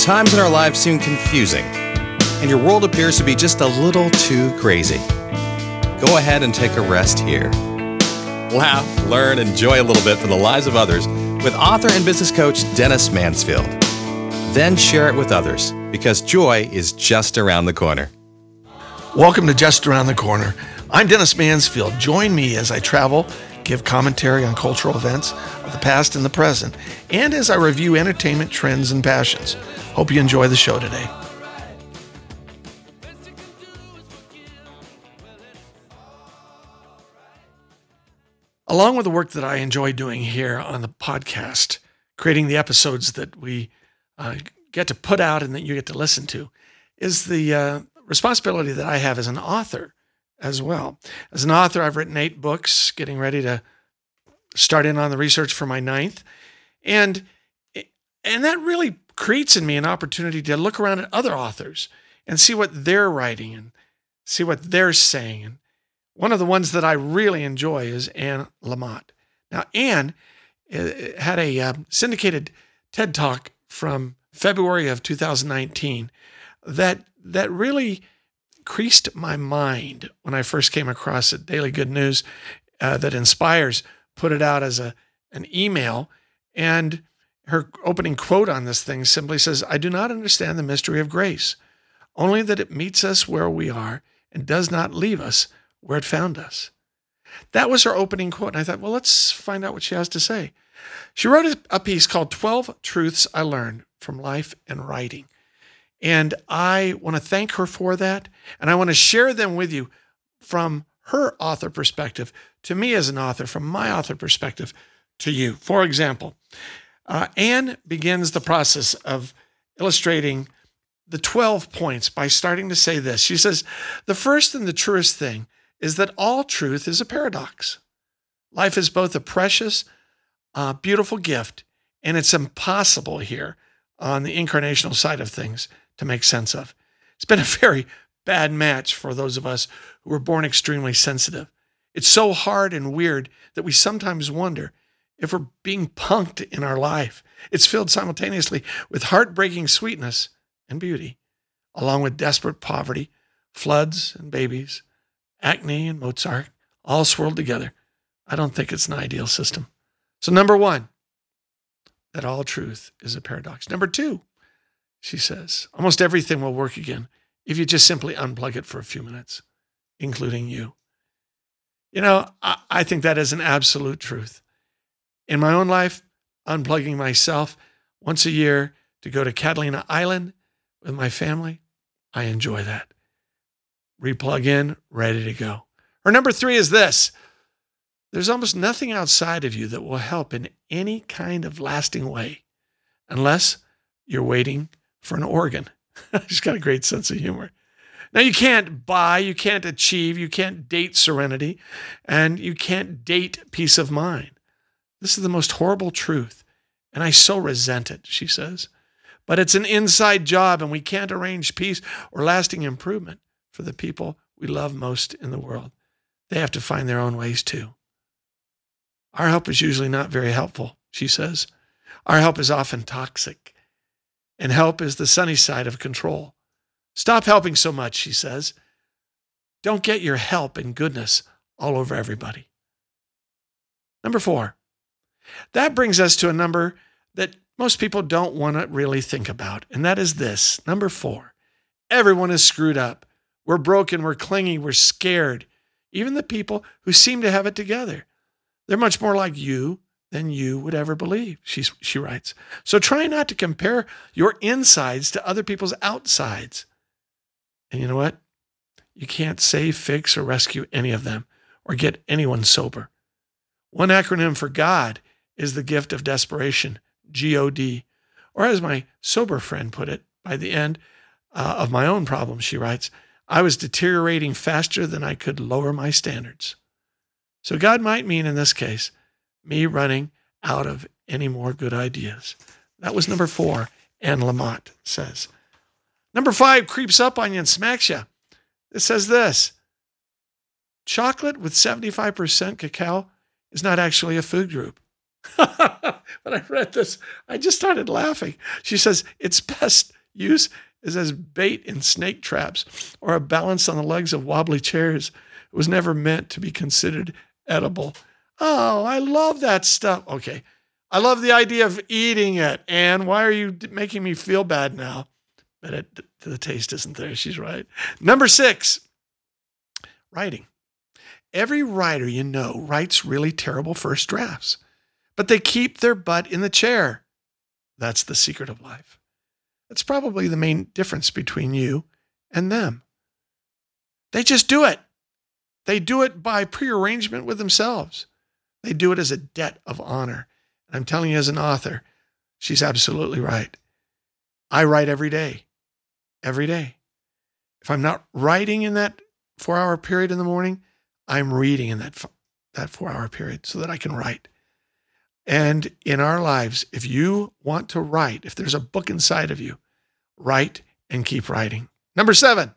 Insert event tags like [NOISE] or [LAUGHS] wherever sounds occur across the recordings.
Times in our lives seem confusing and your world appears to be just a little too crazy, go ahead and take a rest here. Laugh, learn, enjoy a little bit from the lives of others with author and business coach Dennis Mansfield. Then share it with others because joy is just around the corner. Welcome to Just Around the Corner. I'm Dennis Mansfield. Join me as I travel, give commentary on cultural events of the past and the present, and as I review entertainment trends and passions. Hope you enjoy the show today. Along with the work that I enjoy doing here on the podcast, creating the episodes that we uh, get to put out and that you get to listen to, is the uh, responsibility that I have as an author as well. As an author, I've written eight books, getting ready to start in on the research for my ninth. And and that really creates in me an opportunity to look around at other authors and see what they're writing and see what they're saying. And one of the ones that I really enjoy is Anne Lamott. Now, Anne uh, had a um, syndicated TED Talk from February of 2019 that that really creased my mind when I first came across it. Daily Good News uh, that inspires put it out as a an email, and her opening quote on this thing simply says, "I do not understand the mystery of grace, only that it meets us where we are and does not leave us where it found us." That was her opening quote, and I thought, well, let's find out what she has to say. She wrote a piece called 12 Truths I Learned from Life and Writing. And I want to thank her for that. And I want to share them with you from her author perspective to me as an author, from my author perspective to you. For example, uh, Anne begins the process of illustrating the 12 points by starting to say this. She says, The first and the truest thing is that all truth is a paradox. Life is both a precious, uh, beautiful gift, and it's impossible here on the incarnational side of things to make sense of. It's been a [LAUGHS] very bad match for those of us who were born extremely sensitive. It's so hard and weird that we sometimes wonder if we're being punked in our life. It's filled simultaneously with heartbreaking sweetness and beauty, along with desperate poverty, floods and babies, acne and Mozart, all swirled together. I don't think it's an ideal system. So, number one, that all truth is a paradox. Number two, she says. Almost everything will work again if you just simply unplug it for a few minutes, including you. You know, I, I think that is an absolute truth. In my own life, unplugging myself once a year to go to Catalina Island with my family, I enjoy that. Replug in, ready to go. Or number three is this there's almost nothing outside of you that will help in any kind of lasting way unless you're waiting for an organ. [LAUGHS] She's got a great sense of humor. Now, you can't buy, you can't achieve, you can't date serenity, and you can't date peace of mind. This is the most horrible truth. And I so resent it, she says. But it's an inside job, and we can't arrange peace or lasting improvement for the people we love most in the world. They have to find their own ways too. Our help is usually not very helpful, she says. Our help is often toxic and help is the sunny side of control. Stop helping so much, she says. Don't get your help and goodness all over everybody. Number four, that brings us to a number that most people don't want to really think about, and that is this number four. Everyone is screwed up. We're broken, we're clingy, we're scared. Even the people who seem to have it together. They're much more like you than you would ever believe, she, she writes. So try not to compare your insides to other people's outsides. And you know what? You can't save, fix, or rescue any of them or get anyone sober. One acronym for God is the gift of desperation, G O D. Or as my sober friend put it, by the end uh, of my own problems, she writes, I was deteriorating faster than I could lower my standards. So God might mean in this case me running out of any more good ideas. That was number four, Anne Lamott says. Number five creeps up on you and smacks you. It says this chocolate with 75% cacao is not actually a food group. [LAUGHS] when I read this, I just started laughing. She says, Its best use is as bait in snake traps or a balance on the legs of wobbly chairs. It was never meant to be considered edible. Oh, I love that stuff. Okay. I love the idea of eating it. And why are you making me feel bad now? But it, the taste isn't there. She's right. Number six, writing. Every writer you know writes really terrible first drafts, but they keep their butt in the chair. That's the secret of life. That's probably the main difference between you and them. They just do it. They do it by prearrangement with themselves. They do it as a debt of honor. And I'm telling you, as an author, she's absolutely right. I write every day, every day. If I'm not writing in that four hour period in the morning, I'm reading in that, that four hour period so that I can write. And in our lives, if you want to write, if there's a book inside of you, write and keep writing. Number seven,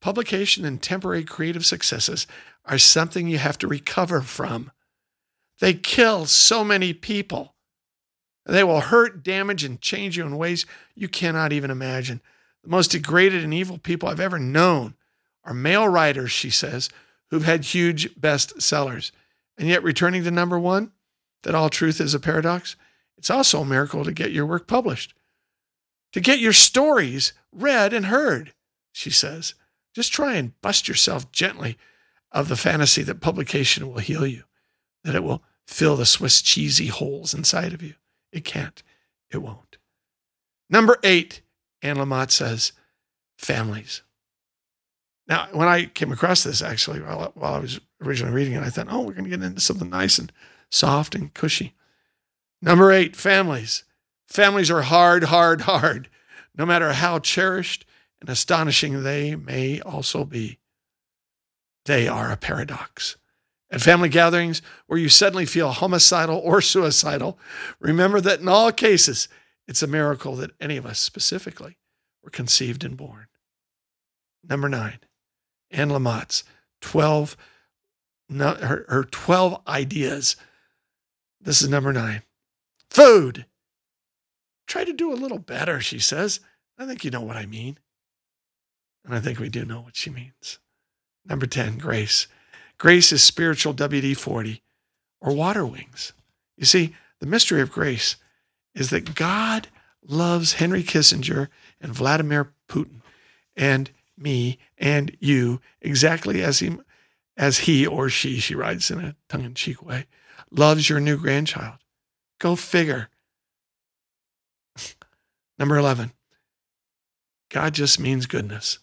publication and temporary creative successes are something you have to recover from. They kill so many people. They will hurt, damage, and change you in ways you cannot even imagine. The most degraded and evil people I've ever known are male writers, she says, who've had huge bestsellers. And yet, returning to number one, that all truth is a paradox, it's also a miracle to get your work published, to get your stories read and heard, she says. Just try and bust yourself gently of the fantasy that publication will heal you, that it will fill the Swiss cheesy holes inside of you. It can't. It won't. Number eight, Anne Lamott says, families. Now, when I came across this, actually, while, while I was originally reading it, I thought, oh, we're going to get into something nice and soft and cushy. Number eight, families. Families are hard, hard, hard, no matter how cherished and astonishing they may also be. They are a paradox. At family gatherings where you suddenly feel homicidal or suicidal, remember that in all cases, it's a miracle that any of us specifically were conceived and born. Number nine, Anne Lamott's 12, her, her 12 ideas. This is number nine. Food. Try to do a little better, she says. I think you know what I mean. And I think we do know what she means. Number 10, grace. Grace is spiritual WD 40 or water wings. You see, the mystery of grace is that God loves Henry Kissinger and Vladimir Putin and me and you exactly as he as he or she she writes in a tongue-in-cheek way loves your new grandchild. Go figure. [LAUGHS] Number 11 god just means goodness.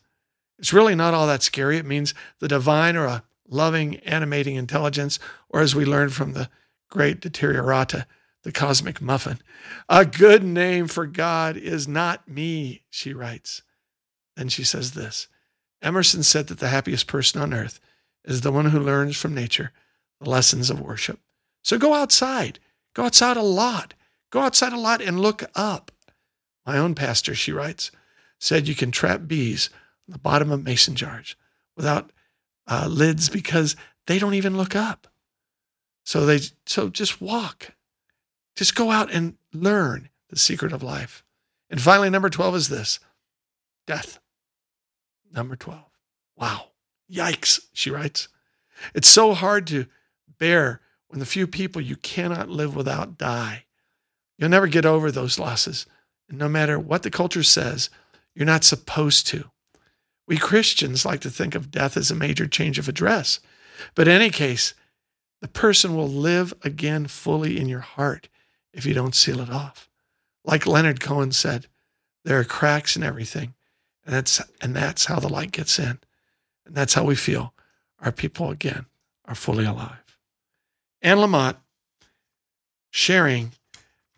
It's really not all that scary. It means the divine or a loving, animating intelligence, or as we learned from the great Deteriorata, the cosmic muffin. A good name for God is not me, she writes. Then she says this Emerson said that the happiest person on earth is the one who learns from nature the lessons of worship. So go outside. Go outside a lot. Go outside a lot and look up. My own pastor, she writes, said you can trap bees on the bottom of mason jars without uh, lids because they don't even look up. So they so just walk. Just go out and learn the secret of life. And finally, number 12 is this death. Number 12. Wow. Yikes, she writes. It's so hard to bear when the few people you cannot live without die. You'll never get over those losses. And no matter what the culture says, you're not supposed to. We Christians like to think of death as a major change of address. But in any case, the person will live again fully in your heart if you don't seal it off. Like Leonard Cohen said, there are cracks in everything, and that's, and that's how the light gets in. And that's how we feel our people again are fully alive. Anne Lamott sharing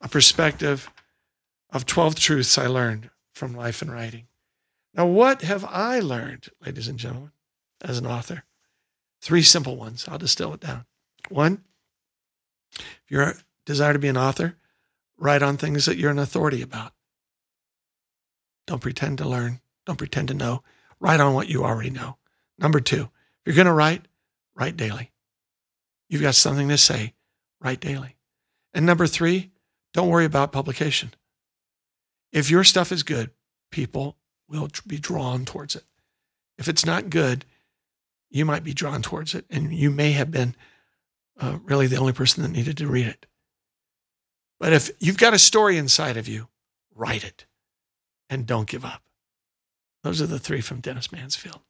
a perspective of 12 truths I learned from life and writing. Now, what have I learned, ladies and gentlemen, as an author? Three simple ones. I'll distill it down. One, if you desire to be an author, write on things that you're an authority about. Don't pretend to learn. Don't pretend to know. Write on what you already know. Number two, if you're going to write, write daily. You've got something to say, write daily. And number three, don't worry about publication. If your stuff is good, people will be drawn towards it. If it's not good, you might be drawn towards it, and you may have been uh, really the only person that needed to read it. But if you've got a story inside of you, write it and don't give up. Those are the three from Dennis Mansfield.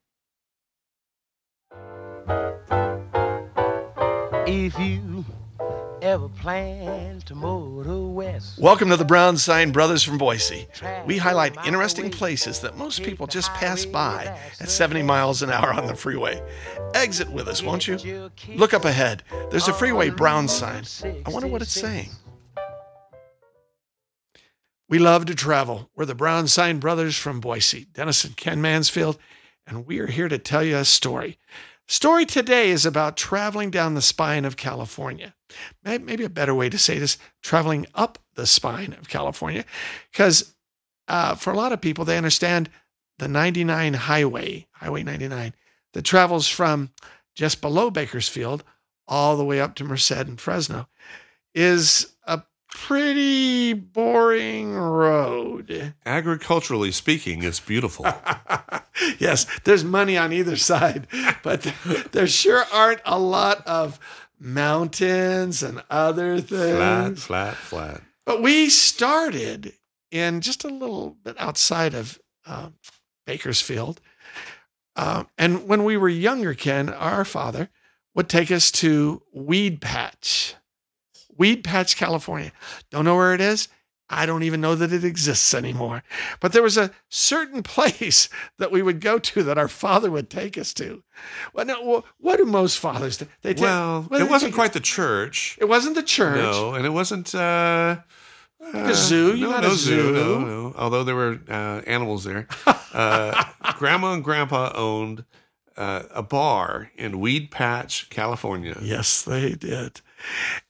If you ever plan to motor west, Welcome to the Brown Sign Brothers from Boise. We highlight interesting places that most people just pass by at 70 miles an hour on the freeway. Exit with us, won't you? Look up ahead. There's a freeway brown sign. I wonder what it's saying. We love to travel. We're the Brown Sign Brothers from Boise, Dennis and Ken Mansfield, and we are here to tell you a story. Story today is about traveling down the spine of California. Maybe a better way to say this traveling up the spine of California. Because uh, for a lot of people, they understand the 99 highway, Highway 99, that travels from just below Bakersfield all the way up to Merced and Fresno, is a pretty boring road. Agriculturally speaking, it's beautiful. [LAUGHS] yes, there's money on either side, [LAUGHS] but there sure aren't a lot of mountains and other things. flat, flat. Flat. But we started in just a little bit outside of uh, Bakersfield. Uh, and when we were younger, Ken, our father would take us to Weed Patch, Weed Patch, California. Don't know where it is. I don't even know that it exists anymore. But there was a certain [LAUGHS] place that we would go to that our father would take us to. Well, now, what do most fathers do? They take, Well, it wasn't quite the church. It wasn't the church. No, and it wasn't uh, a zoo? You're No, no a zoo. No, no. Although there were uh, animals there. [LAUGHS] Uh, Grandma and Grandpa owned uh, a bar in Weed Patch, California. Yes, they did.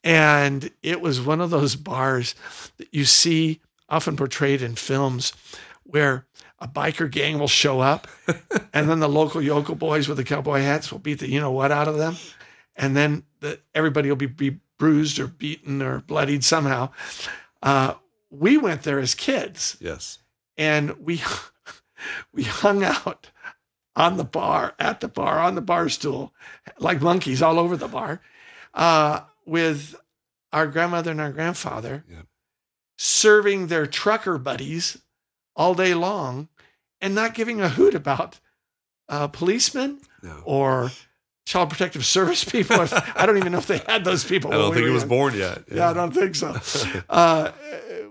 And it was one of those bars that you see often portrayed in films where a biker gang will show up and then the local yokel boys with the cowboy hats will beat the you know what out of them. And then the, everybody will be, be bruised or beaten or bloodied somehow. Uh, we went there as kids Yes. and we we hung out on the bar at the bar on the bar stool like monkeys all over the bar uh, with our grandmother and our grandfather serving their trucker buddies all day long and not giving a hoot about uh, policemen No. or child protective service [LAUGHS] people i don't even know if they had those people I don't we think were it was young. born yet. Yeah, I don't think so. [LAUGHS] Uh,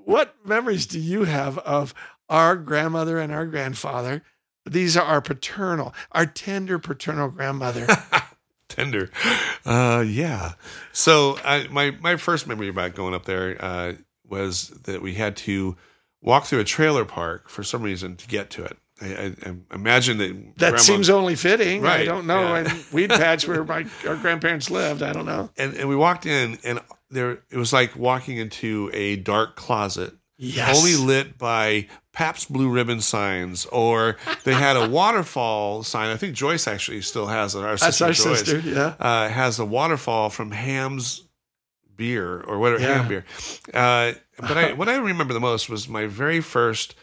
what memories do you have of our grandmother and our grandfather? These are our paternal, our tender paternal grandmother. [LAUGHS] tender. Uh, yeah. So I, my my first memory about going up there uh, was that we had to walk through a trailer park for some reason to get to it. I, I, I imagine that That grandma- seems only fitting. I don't know. yeah. And Weed [LAUGHS] Patch, where my our grandparents lived, I don't know. and and we walked in and there it was like walking into a dark closet Yes. only lit by Pabst Blue Ribbon signs, or they had a [LAUGHS] waterfall sign. I think Joyce actually still has it. Our That's sister our Joyce sister. Yeah. uh, has a waterfall from Hamm's beer or whatever Yeah. Hamm beer. Uh, but I, [LAUGHS] what I remember the most was my very first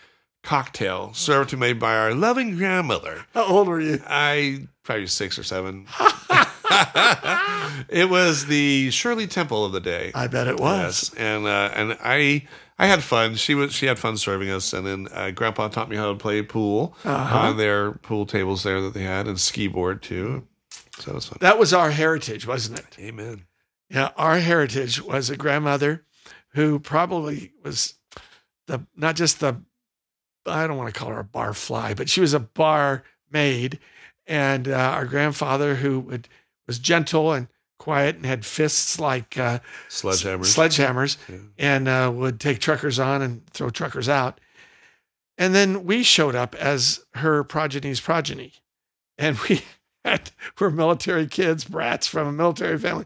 cocktail served to me by our loving grandmother. How old were you? I probably six or seven. [LAUGHS] it was the Shirley Temple of the day. I bet it was. Yes, and uh, and I I had fun. She was she had fun serving us, and then uh, Grandpa taught me how to play pool Uh-huh. on their pool tables there that they had, and ski board too. So it was fun. That was our heritage, wasn't it? Amen. Yeah, our heritage was a grandmother who probably was the not just the I don't want to call her a bar fly, but she was a bar maid, and uh, our grandfather who would was gentle and quiet and had fists like uh, Sledgehammers. sledgehammers, Yeah. and uh, would take truckers on and throw truckers out. And then we showed up as her progeny's progeny, and we [LAUGHS] had we're military kids, brats from a military family.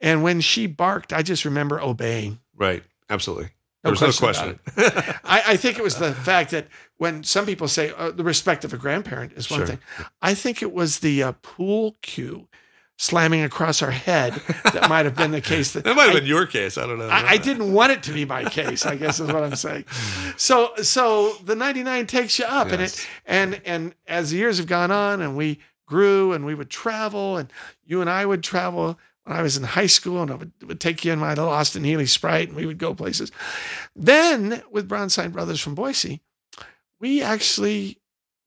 And when she barked, I just remember obeying. Right. Absolutely. No There was no question question. I, I think it was the fact that when some people say uh, the respect of a grandparent is one Sure. thing, I think it was the uh, pool cue. Slamming across our head. That might have been the case. That [LAUGHS] That might have I- been your case. I don't know. I, I didn't want it to be my case. I guess is what I'm saying. [SIGHS] So so the 99 takes you up, and it and and as the years have gone on, and we grew, and we would travel, and you and I would travel. When I was in high school, and I would, would take you in my little Austin Healey Sprite, and we would go places. Then with Brown Sign Brothers from Boise, we actually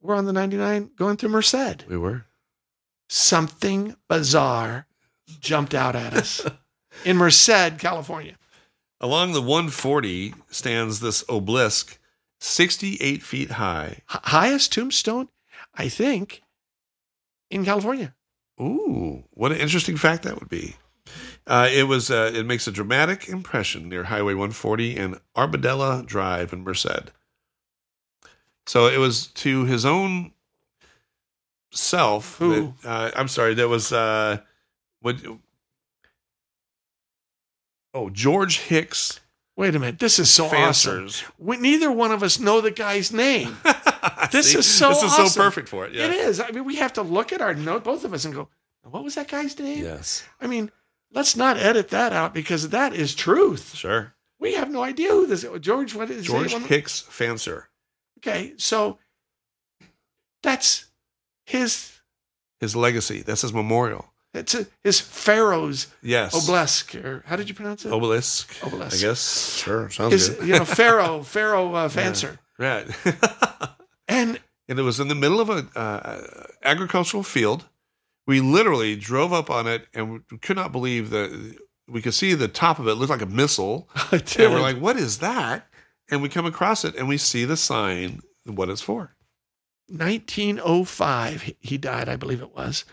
were on the 99 going through Merced. We were. Something bizarre jumped out at us [LAUGHS] in Merced, California. Along the 140 stands this obelisk, 68 feet high. H- highest tombstone, I think, in California. Ooh, what an interesting fact that would be. Uh, it was. Uh, it makes a dramatic impression near Highway 140 and Arboleda Drive in Merced. So it was to his own self. Who? That, uh, I'm sorry. That was uh, what? Oh, George Hicks. Wait a minute, this is so awesome. We, neither one of us know the guy's name. [LAUGHS] This See? is so This is awesome. so perfect for it. Yeah. It is. I mean, we have to look at our note, both of us, and go, "What was that guy's name?" Yes. I mean, let's not edit that out because that is truth. Sure. We have no idea who this George. What is George? Hicks Fancher. Okay, so that's his. His legacy. That's his memorial. It's a, his Pharaoh's Yes. obelisk, or how did you pronounce it? Obelisk. Obelisk. I guess. Sure. Sounds his, good. you know, [LAUGHS] Pharaoh, Pharaoh uh, Fancher, Right. [LAUGHS] and and it was in the middle of a uh, agricultural field. We literally drove up on it and we could not believe that we could see the top of it looked like a missile. [LAUGHS] I did. And we're like, what is that? And we come across it and we see the sign, what it's for. 1905 he- died i believe it was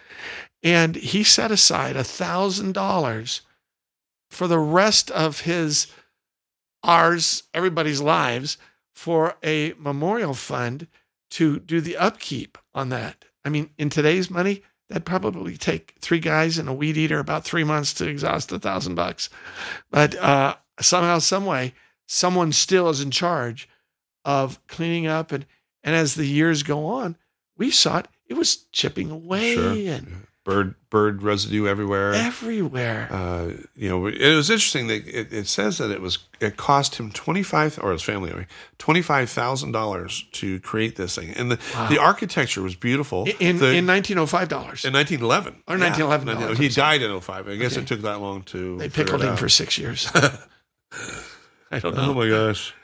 and he set aside a thousand dollars for the rest of his ours everybody's lives for a memorial fund to do the upkeep on that. I mean in today's money that'd probably take three guys and a weed eater about three months to exhaust a thousand bucks. But uh, somehow some way someone still is in charge of cleaning up and and as the years go on, we saw it. It was chipping away Sure. and Bird bird residue everywhere. everywhere. uh, you know, it was interesting that it, it says that it was it cost him twenty five or his family twenty five thousand dollars to create this thing, and the, the architecture was beautiful. in The- in nineteen oh five dollars. in nineteen eleven Or 1911 he died in 05. I guess Okay. it took that long to. They pickled it him out. for six years. [LAUGHS] [LAUGHS] I don't know. Oh my gosh!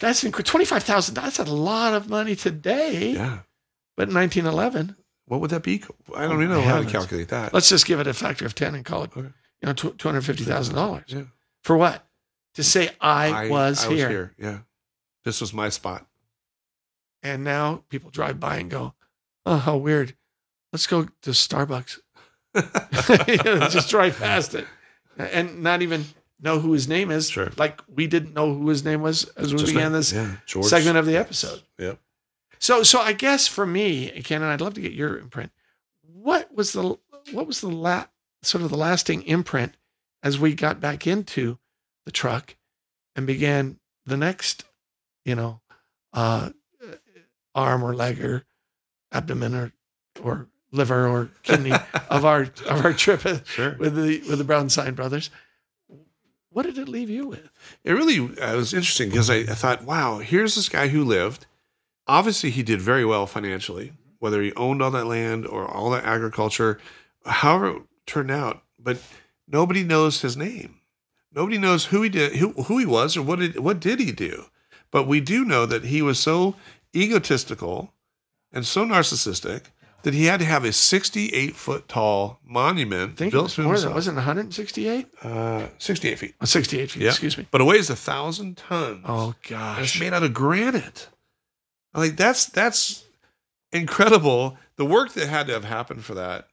That's incredible. Twenty five thousand. That's a lot of money today. Yeah, But in nineteen eleven, what would that be? I don't oh, even Oh, know how to calculate that. let's just give it a factor of ten and call it, Okay. you know, two hundred fifty thousand dollars Yeah. for what? To say I, was, here. Yeah, this was my spot. and now people drive by and go, "Oh, how weird! Let's go to Starbucks." [LAUGHS] You know, just drive past it and not even know who his name is. Sure. Like we didn't know who his name was as we Just began this yeah, segment of the episode. Yep. So, so I guess for me, Ken, and I'd love to get your imprint. What was the what was the la- sort of the lasting imprint as we got back into the truck and began the next, you know, uh, arm or leg or abdomen or or liver or kidney [LAUGHS] of our of our trip Sure. with the with the Brown Sign brothers. What did it leave you with? It really uh, was interesting because I, I thought, wow, here's this guy who lived. Obviously, he did very well financially, whether he owned all that land or all that agriculture, however it turned out. But nobody knows his name. Nobody knows who he did, who, who he was, or what did what did he do. But we do know that he was so egotistical and so narcissistic that he had to have a 68 foot tall monument think it built was to more than wasn't it 168? uh, 68 feet. Oh, 68 feet, excuse me. But it weighs a thousand tons. Oh And gosh. it's made out of granite. Like that's that's incredible. The work that had to have happened for that.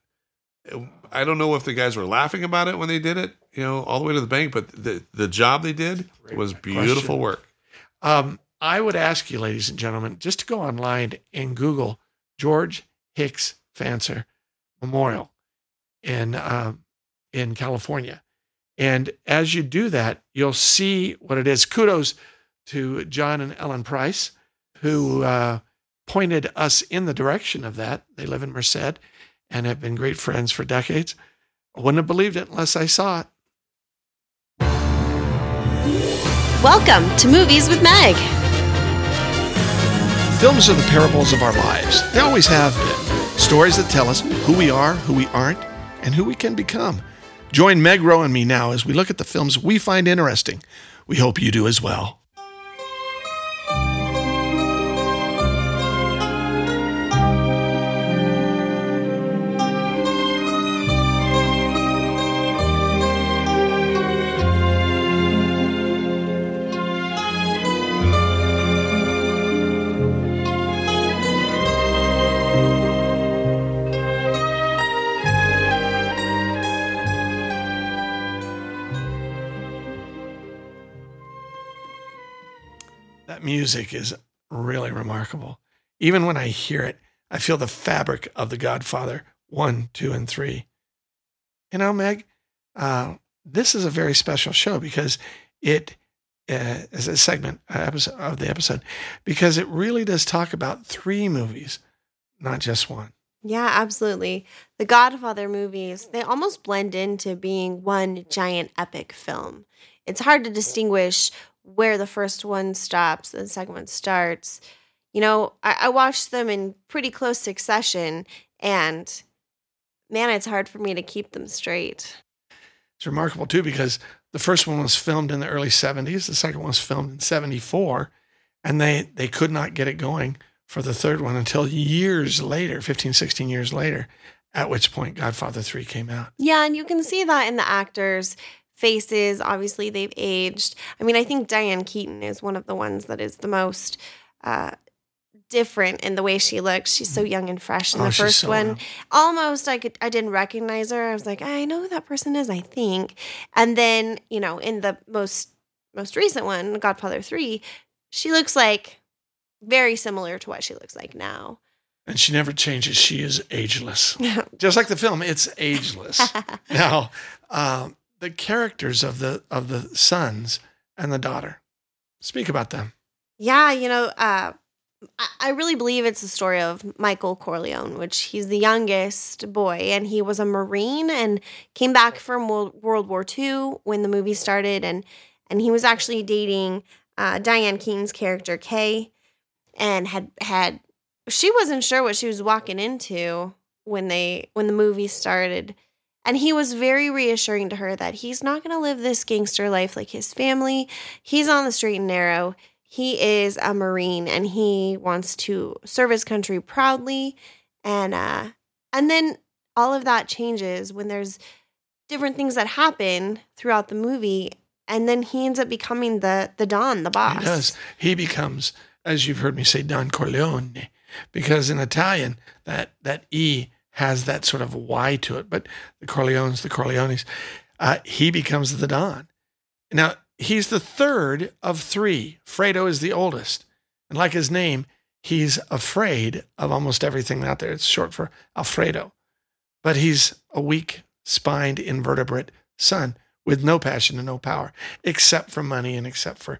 I don't know if the guys were laughing about it when they did it, you know, all the way to the bank, but the the job they did was beautiful question. work. Um, I would ask you, ladies and gentlemen, just to go online and Google George Hicks Fancher Memorial in um, in California, and as you do that, you'll see what it is. Kudos to John and Ellen Price, who uh, pointed us in the direction of that. They live in Merced and have been great friends for decades. I wouldn't have believed it unless I saw it. Welcome to Movies with Meg. Films are the parables of our lives. They always have been. Stories that tell us who we are, who we aren't, and who we can become. Join Meg Rowe and me now as we look at the films we find interesting. We hope you do as well. Music is really remarkable. Even when I hear it, I feel the fabric of The Godfather 1, 2, and 3. You know, Meg, uh, this is a very special show because it uh, is a segment uh, episode of the episode because it really does talk about three movies, not just one. Yeah, absolutely. The Godfather movies, they almost blend into being one giant epic film. It's hard to distinguish where the first one stops and the second one starts. You know, I, I watched them in pretty close succession, and man, it's hard for me to keep them straight. It's remarkable too because the first one was filmed in the early 70s, the second one was filmed in 74, and they they could not get it going for the third one until years later, 15, 16 years later, at which point Godfather 3 came out. Yeah, and you can see that in the actors' faces. Obviously, they've aged. I mean, I think Diane Keaton is one of the ones that is the most uh, different in the way she looks. She's so young and fresh in Oh, the first so one. young. Almost, I could, I didn't recognize her. I was like, I know who that person is. I think. And then, you know, in the most most recent one, Godfather Three, she looks like very similar to what she looks like now. And she never changes. She is ageless. [LAUGHS] Just like the film, it's ageless. [LAUGHS] now, um, the characters of the of the sons and the daughter. Speak about them. Yeah, you know, uh, I, really believe it's the story of Michael Corleone, which he's the youngest boy, and he was a Marine and came back from World, World War II when the movie started, and and he was actually dating uh, Diane Keaton's character Kay, and had had she wasn't sure what she was walking into when they when the movie started. And he was very reassuring to her that he's not going to live this gangster life like his family. He's on the straight and narrow. He is a marine and he wants to serve his country proudly. And uh and then all of that changes when there's different things that happen throughout the movie. And then he ends up becoming the the don the boss. He does. He becomes, as you've heard me say, Don Corleone, because in Italian that that e has that sort of y to it. But the Corleones, the Corleones, uh, he becomes the Don. Now he's the third of three. Fredo is the oldest, and like his name, he's afraid of almost everything out there. It's short for Alfredo, but he's a weak-spined, invertebrate son with no passion and no power, except for money and except for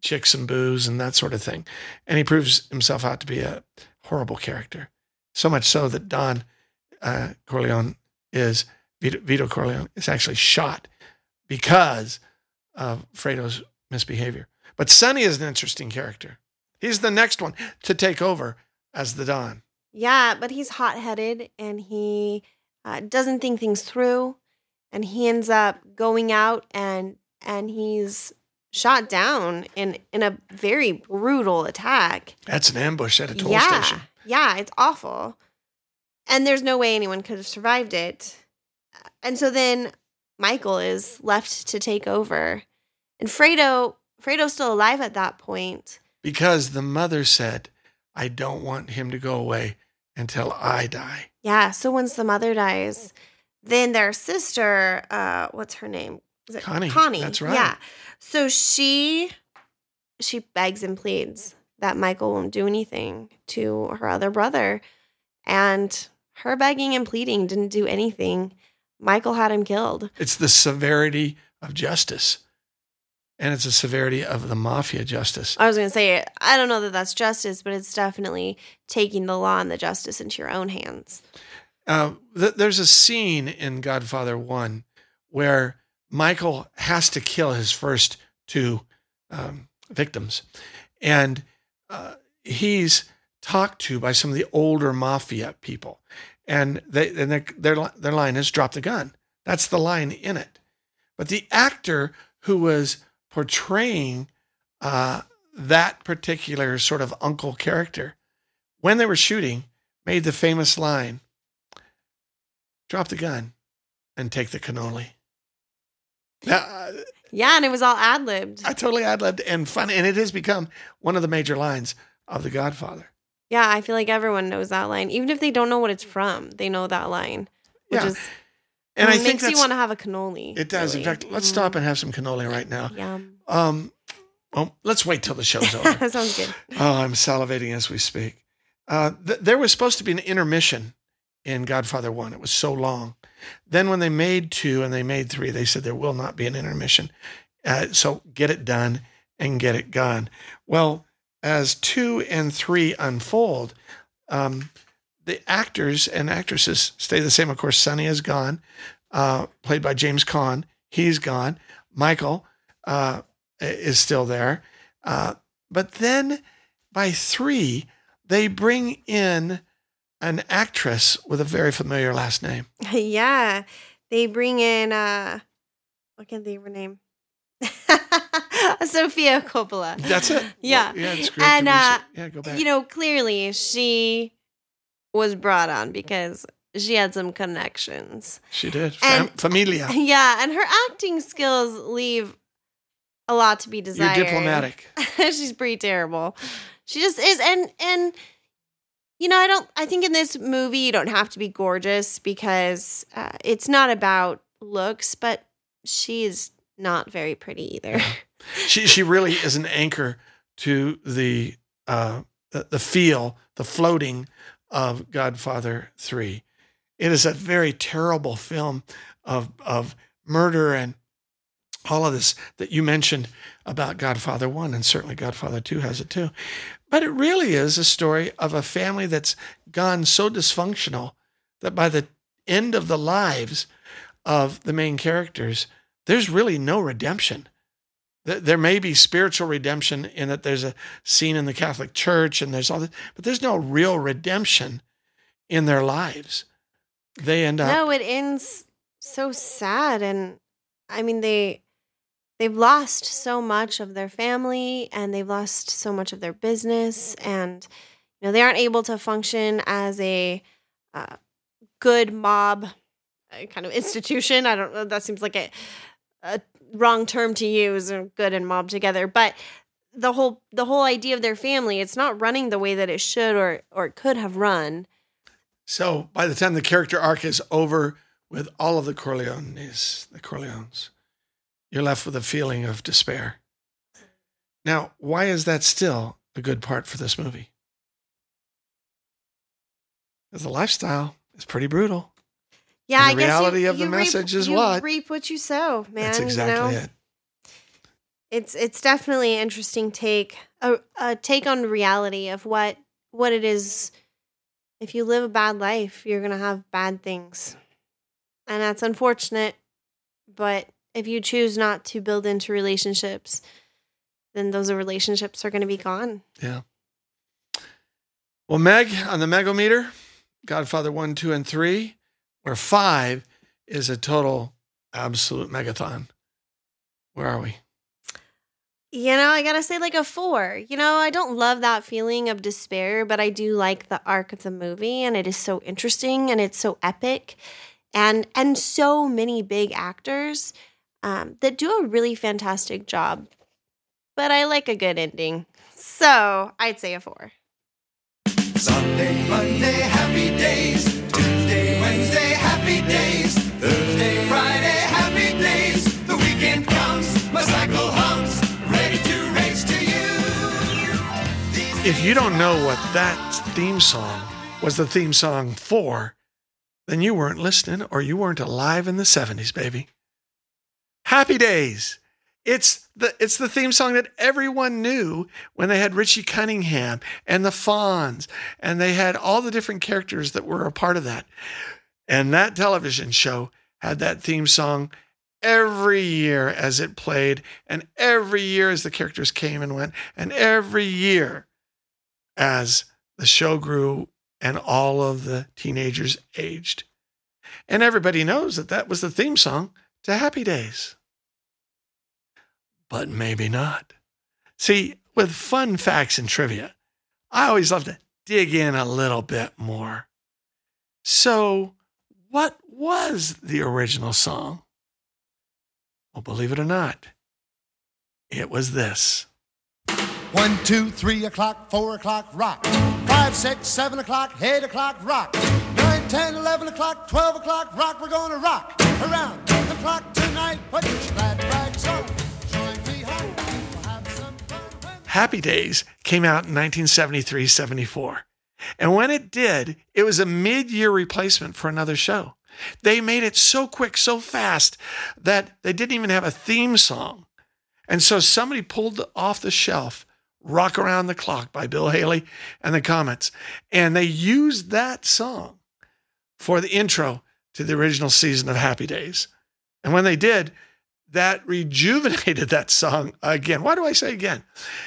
chicks and booze and that sort of thing. And he proves himself out to be a horrible character. So much so that Don uh, Corleone is, Vito, Vito Corleone is actually shot because of Fredo's misbehavior. But Sonny is an interesting character. He's the next one to take over as the Don. yeah but he's hot-headed and he uh, doesn't think things through and he ends up going out and and he's shot down in in a very brutal attack That's an ambush at a toll yeah, station. Yeah, it's awful. And there's no way anyone could have survived it. And so then Michael is left to take over. And Fredo, Fredo's still alive at that point. Because the mother said, I don't want him to go away until I die. Yeah, so once the mother dies, then their sister, uh, what's her name? Is it Connie, Connie. that's right. Yeah. So she she begs and pleads that Michael won't do anything to her other brother. And her begging and pleading didn't do anything. Michael had him killed. It's the severity of justice. And it's the severity of the mafia justice. I was going to say, I don't know that that's justice, but it's definitely taking the law and the justice into your own hands. Uh, th- there's a scene in Godfather 1 where Michael has to kill his first two um, victims. And uh, he's talked to by some of the older mafia people. And, they, and their, their, their line is drop the gun. That's the line in it. But the actor who was portraying uh, that particular sort of uncle character, when they were shooting, made the famous line drop the gun and take the cannoli. Now, uh, Yeah, and it was all ad libbed. I totally ad libbed and fun, and it has become one of the major lines of The Godfather. Yeah, I feel like everyone knows that line. Even if they don't know what it's from, they know that line. Which Yeah. is And it I think makes you want to have a cannoli. it does. In fact, let's Mm. stop and have some cannoli right now. Yum. Um, oh, let's wait till the show's over. that [LAUGHS] sounds good. Oh, I'm salivating as we speak. Uh, th- there was supposed to be an intermission in Godfather 1. It was so long. Then, when they made two and they made three, they said there will not be an intermission. Uh, so get it done and get it gone. Well, as two and three unfold, um, the actors and actresses stay the same. Of course, Sonny is gone, uh, played by James Caan. He's gone. Michael uh, is still there. Uh, but then by three, they bring in an actress with a very familiar last name. [LAUGHS] yeah. They bring in uh what can they name? [LAUGHS] Sofia Coppola. That's it. [LAUGHS] Yeah. yeah, it's great. And, uh, yeah, go back. You know, clearly she was brought on because she had some connections. she did. Fam- and- Familia. Yeah, and her acting skills leave a lot to be You're desired. diplomatic. She's pretty terrible. She just is and and you know, I don't I think in this movie you don't have to be gorgeous because uh, it's not about looks, but she's not very pretty either. She she really is an anchor to the uh, the, feel, the floating of Godfather Three. It is a very terrible film of of murder and all of this that you mentioned about Godfather One, and certainly Godfather Two has it too. But it really is a story of a family that's gone so dysfunctional that by the end of the lives of the main characters, there's really no redemption. There may be spiritual redemption in that there's a scene in the Catholic Church and there's all this, but there's no real redemption in their lives. They end up no, it ends so sad and I mean they they've lost so much of their family and they've lost so much of their business and you know they aren't able to function as a uh, good mob uh, kind of institution. I don't know that seems like a, a wrong term to use good and mob together, but the whole the whole idea of their family it's not running the way that it should or or it could have run. So by the time the character arc is over with all of the Corleones, the Corleones, you're left with a feeling of despair. Now, why is that still a good part for this movie? Because the lifestyle is pretty brutal. Yeah, And the I guess reality you, of the you message is you what? reap what you sow, man. That's you exactly know? it. It's it's definitely an interesting take, a, a take on reality of what what it is. If you live a bad life, you're gonna have bad things, and that's unfortunate. But if you choose not to build into relationships, then those relationships are gonna be gone. Yeah. Well, Meg, on the Megometer, Godfather 1, 2, and 3, where 5 is a total absolute megathon. Where are we? You know, I gotta say like a four. You know, I don't love that feeling of despair, but I do like the arc of the movie, and it is so interesting and it's so epic, and and so many big actors um, that do a really fantastic job. But I like a good ending, so I'd say a four. Sunday, Monday, happy days. Tuesday, Wednesday, happy days. Thursday, Friday, happy days. The weekend comes, my cycle hums, ready to race to you. These If you don't know what that theme song was the theme song for, then you weren't listening or you weren't alive in the 70s, baby. Happy Days. It's the it's the theme song that everyone knew when they had Richie Cunningham and the Fonz and they had all the different characters that were a part of that. And that television show had that theme song every year as it played, and every year as the characters came and went, and every year as the show grew and all of the teenagers aged. And everybody knows that that was the theme song to Happy Days. But maybe not. See, with fun facts and trivia, I always love to dig in a little bit more. So, what was the original song? Well, believe it or not, it was this. One, two, three o'clock, four o'clock, rock. Five, six, seven o'clock, eight o'clock, rock. Nine, ten, eleven o'clock, twelve o'clock, rock. We're gonna rock around Happy Days came out in 1973 74. And when it did, it was a mid year replacement for another show. They made it so quick, so fast that they didn't even have a theme song. And so somebody pulled off the shelf Rock Around the Clock by Bill Haley and the Comets. And they used that song for the intro to the original season of Happy Days. And when they did, that rejuvenated that song again. Why do I say again?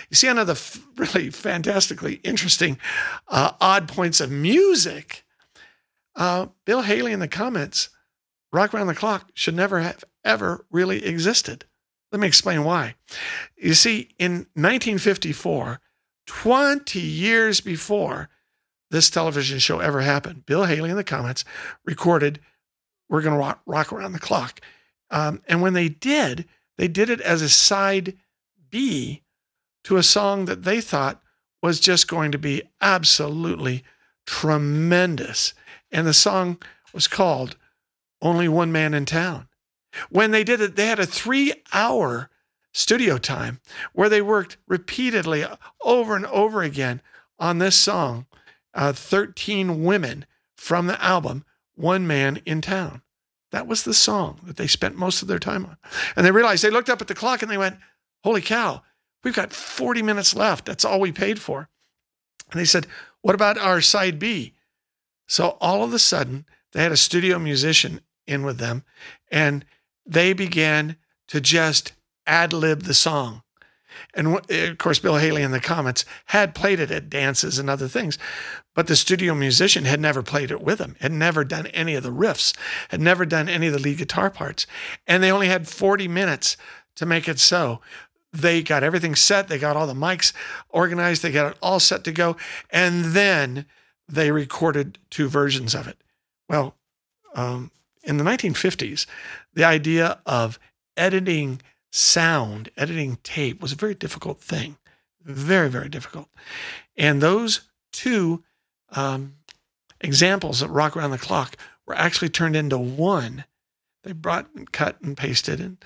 You see, another f- really fantastically interesting uh, odd points of music. Uh, Bill Haley and the Comets, Rock Around the Clock should never have ever really existed. Let me explain why. You see, in 1954, 20 years before this television show ever happened, Bill Haley and the Comets recorded We're Gonna Rock, rock Around the Clock. Um, and when they did, they did it as a side B to a song that they thought was just going to be absolutely tremendous. And the song was called Only One Man in Town. When they did it, they had a three hour studio time where they worked repeatedly over and over again on this song, uh, 13 Women from the album One Man in Town. That was the song that they spent most of their time on. And they realized they looked up at the clock and they went, Holy cow, we've got 40 minutes left. That's all we paid for. And they said, What about our side B? So all of a sudden, they had a studio musician in with them and they began to just ad lib the song. And of course, Bill Haley and the Comets had played it at dances and other things, but the studio musician had never played it with him, had never done any of the riffs, had never done any of the lead guitar parts. And they only had 40 minutes to make it so. They got everything set, they got all the mics organized, they got it all set to go. And then they recorded two versions of it. Well, um, in the 1950s, the idea of editing sound, editing tape was a very difficult thing. Very, very difficult. And those two um, examples of Rock Around the Clock were actually turned into one. They brought and cut and pasted, and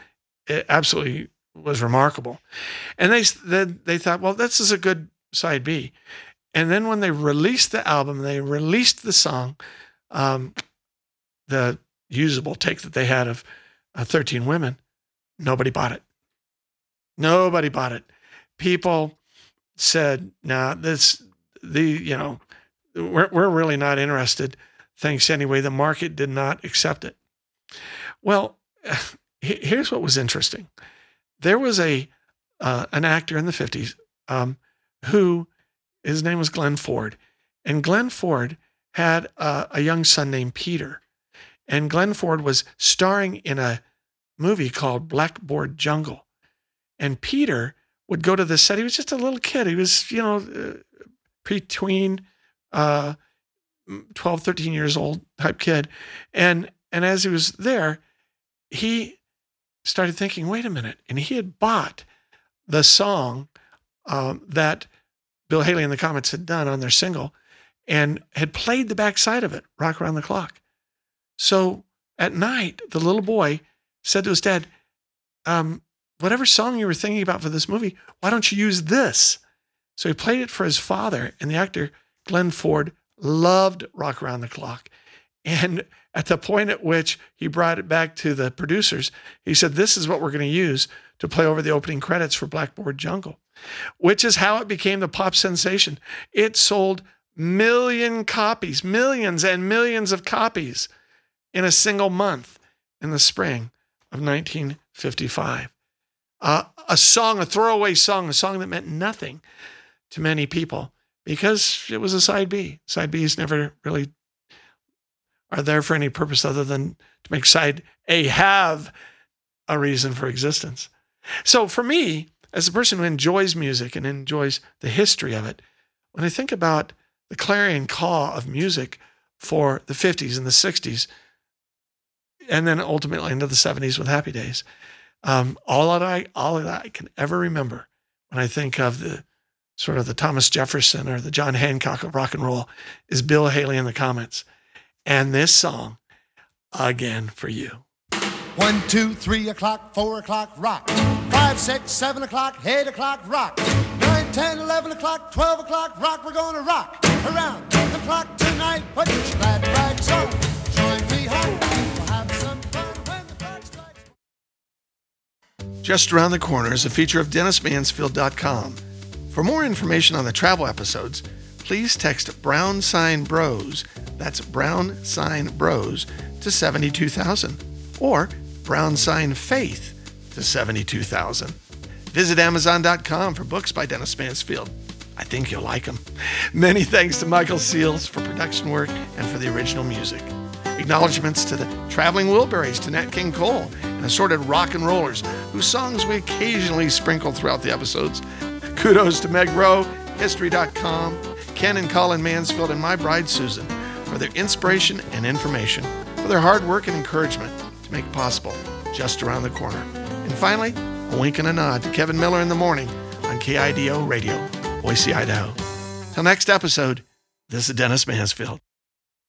it absolutely was remarkable. And they then they thought, well, this is a good side B. And then when they released the album, they released the song, um, the usable take that they had of uh, 13 women, nobody bought it. Nobody bought it. People said, nah, this, the, you know, we're, we're really not interested. Thanks anyway. The market did not accept it. Well, [SIGHS] here's what was interesting. There was a, uh, an actor in the 50s um, who, his name was Glenn Ford. And Glenn Ford had uh, a young son named Peter. And Glenn Ford was starring in a movie called Blackboard Jungle. And Peter would go to the set. He was just a little kid. He was, you know, uh, between uh, 12, 13 years old type kid. And and as he was there, he started thinking, wait a minute. And he had bought the song um, that Bill Haley and the Comets had done on their single and had played the backside of it, Rock Around the Clock. So at night, the little boy said to his dad, um, whatever song you were thinking about for this movie, why don't you use this? So he played it for his father, and the actor, Glenn Ford, loved Rock Around the Clock. And at the point at which he brought it back to the producers, he said, This is what we're going to use to play over the opening credits for Blackboard Jungle, which is how it became the pop sensation. It sold million copies, millions and millions of copies. in a single month in the spring of 1955. Uh, a song, a throwaway song, a song that meant nothing to many people because it was a side B. Side Bs never really are there for any purpose other than to make side A have a reason for existence. So for me, as a person who enjoys music and enjoys the history of it, when I think about the clarion call of music for the 50s and the 60s, and then ultimately into the 70s with Happy Days, um, all that I all that I can ever remember when I think of the sort of the Thomas Jefferson or the John Hancock of rock and roll is Bill Haley and the Comets, and this song again for you. One, two, three o'clock, four o'clock, rock. Five, six, seven o'clock, eight o'clock, rock. Nine, ten, eleven o'clock, twelve o'clock, rock. We're gonna rock around the clock tonight. Put your glad rags on. Just Around the Corner is a feature of DennisMansfield.com. For more information on the travel episodes, please text Brown Sign Bros, that's Brown Sign Bros, to 72000 or Brown Sign Faith to 72000. Visit Amazon.com for books by Dennis Mansfield. I think you'll like them. Many thanks to Michael Seals for production work and for the original music. Acknowledgements to the Traveling Wilburys, to Nat King Cole, assorted rock and rollers whose songs we occasionally sprinkle throughout the episodes. Kudos to Meg Rowe, History.com, Ken and Colin Mansfield, and my bride Susan for their inspiration and information, for their hard work and encouragement to make possible just around the corner. And finally, a wink and a nod to Kevin Miller in the morning on KIDO Radio, Boise, Idaho. Till next episode, this is Dennis Mansfield.